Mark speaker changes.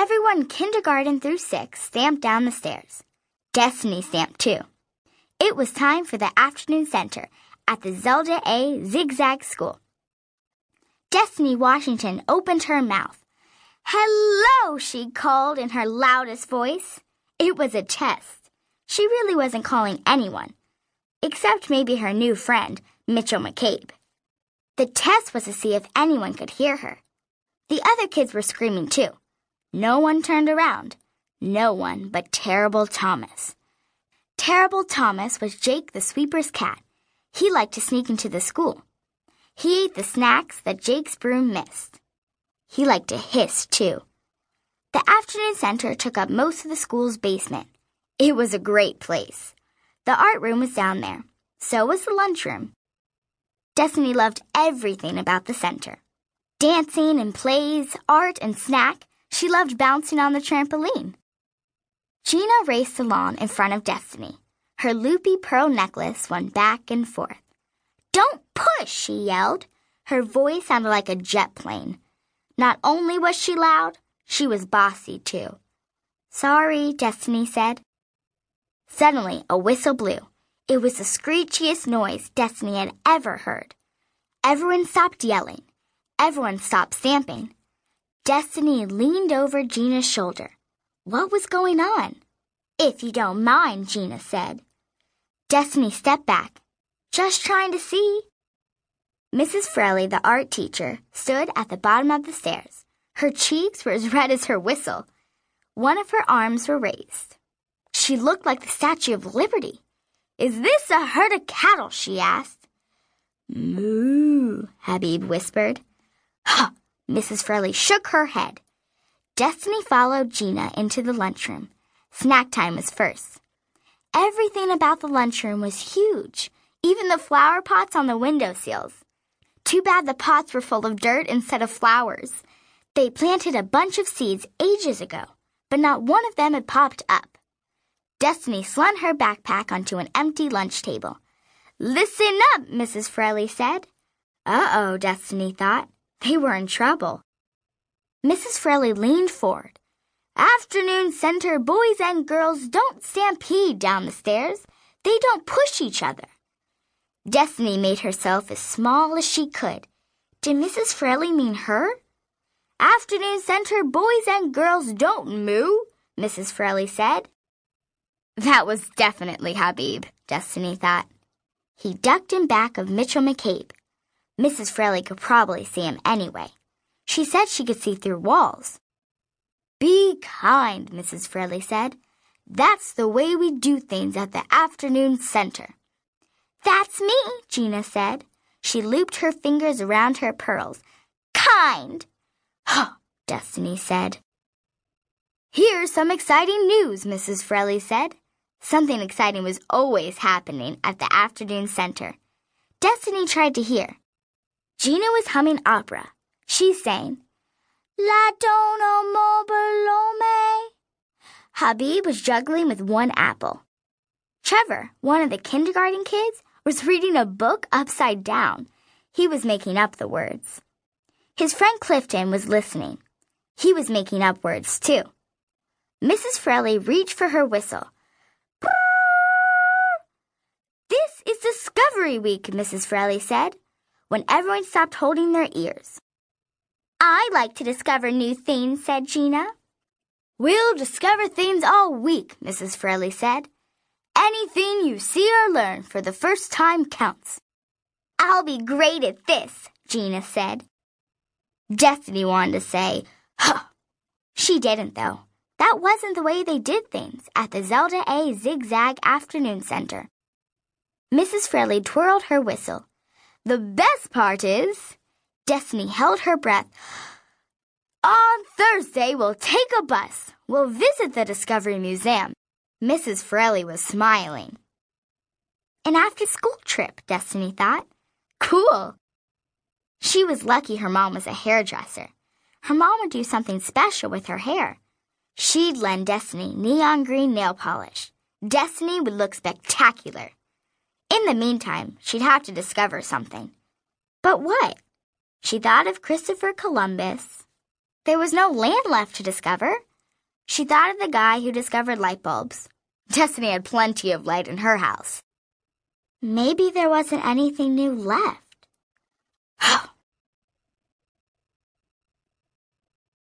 Speaker 1: Everyone kindergarten through six stamped down the stairs. Destiny stamped too. It was time for the afternoon center at the Zelda A Zigzag School. Destiny Washington opened her mouth. Hello, she called in her loudest voice. It was a test. She really wasn't calling anyone, except maybe her new friend, Mitchell McCabe. The test was to see if anyone could hear her. The other kids were screaming too. No one turned around. No one but Terrible Thomas. Terrible Thomas was Jake the sweeper's cat. He liked to sneak into the school. He ate the snacks that Jake's broom missed. He liked to hiss, too. The afternoon center took up most of the school's basement. It was a great place. The art room was down there. So was the lunchroom. Destiny loved everything about the center. Dancing and plays, art and snack. She loved bouncing on the trampoline. Gina raced along in front of Destiny. Her loopy pearl necklace went back and forth. Don't push, she yelled. Her voice sounded like a jet plane. Not only was she loud, she was bossy too. Sorry, Destiny said. Suddenly, a whistle blew. It was the screechiest noise Destiny had ever heard. Everyone stopped yelling. Everyone stopped stamping. Destiny leaned over Gina's shoulder. What was going on? If you don't mind, Gina said. Destiny stepped back. Just trying to see. Mrs. Fraley, the art teacher, stood at the bottom of the stairs. Her cheeks were as red as her whistle. One of her arms were raised. She looked like the Statue of Liberty. Is this a herd of cattle? she asked. Moo, Habib whispered. Huh! Mrs. Fraley shook her head. Destiny followed Gina into the lunchroom. Snack time was first. Everything about the lunchroom was huge, even the flower pots on the window sills. Too bad the pots were full of dirt instead of flowers. They planted a bunch of seeds ages ago, but not one of them had popped up. Destiny slung her backpack onto an empty lunch table. Listen up, Mrs. Fraley said. Uh-oh, Destiny thought. They were in trouble. Mrs. Fraley leaned forward. Afternoon center boys and girls don't stampede down the stairs. They don't push each other. Destiny made herself as small as she could. Did Mrs. Fraley mean her? Afternoon center boys and girls don't moo, Mrs. Fraley said. That was definitely Habib, Destiny thought. He ducked in back of Mitchell McCabe. Mrs. Fraley could probably see him anyway. She said she could see through walls. Be kind, Mrs. Fraley said. That's the way we do things at the afternoon center. That's me, Gina said. She looped her fingers around her pearls. Kind. Huh, Destiny said. Here's some exciting news, Mrs. Fraley said. Something exciting was always happening at the afternoon center. Destiny tried to hear. Gina was humming opera. She sang, La donna me. Habib was juggling with one apple. Trevor, one of the kindergarten kids, was reading a book upside down. He was making up the words. His friend Clifton was listening. He was making up words, too. Mrs. Fraley reached for her whistle. This is Discovery Week, Mrs. Fraley said, when everyone stopped holding their ears. I like to discover new things, said Gina. We'll discover things all week, Mrs. Fraley said. Anything you see or learn for the first time counts. I'll be great at this, Gina said. Destiny wanted to say, huh. She didn't, though. That wasn't the way they did things at the Zelda A Zigzag Afternoon Center. Mrs. Fraley twirled her whistle. The best part is, Destiny held her breath. On Thursday, we'll take a bus. We'll visit the Discovery Museum. Mrs. Fraley was smiling. An after school trip, Destiny thought. Cool. She was lucky her mom was a hairdresser. Her mom would do something special with her hair. She'd lend Destiny neon green nail polish. Destiny would look spectacular. In the meantime, she'd have to discover something. But what? She thought of Christopher Columbus. There was no land left to discover. She thought of the guy who discovered light bulbs. Destiny had plenty of light in her house. Maybe there wasn't anything new left. Oh,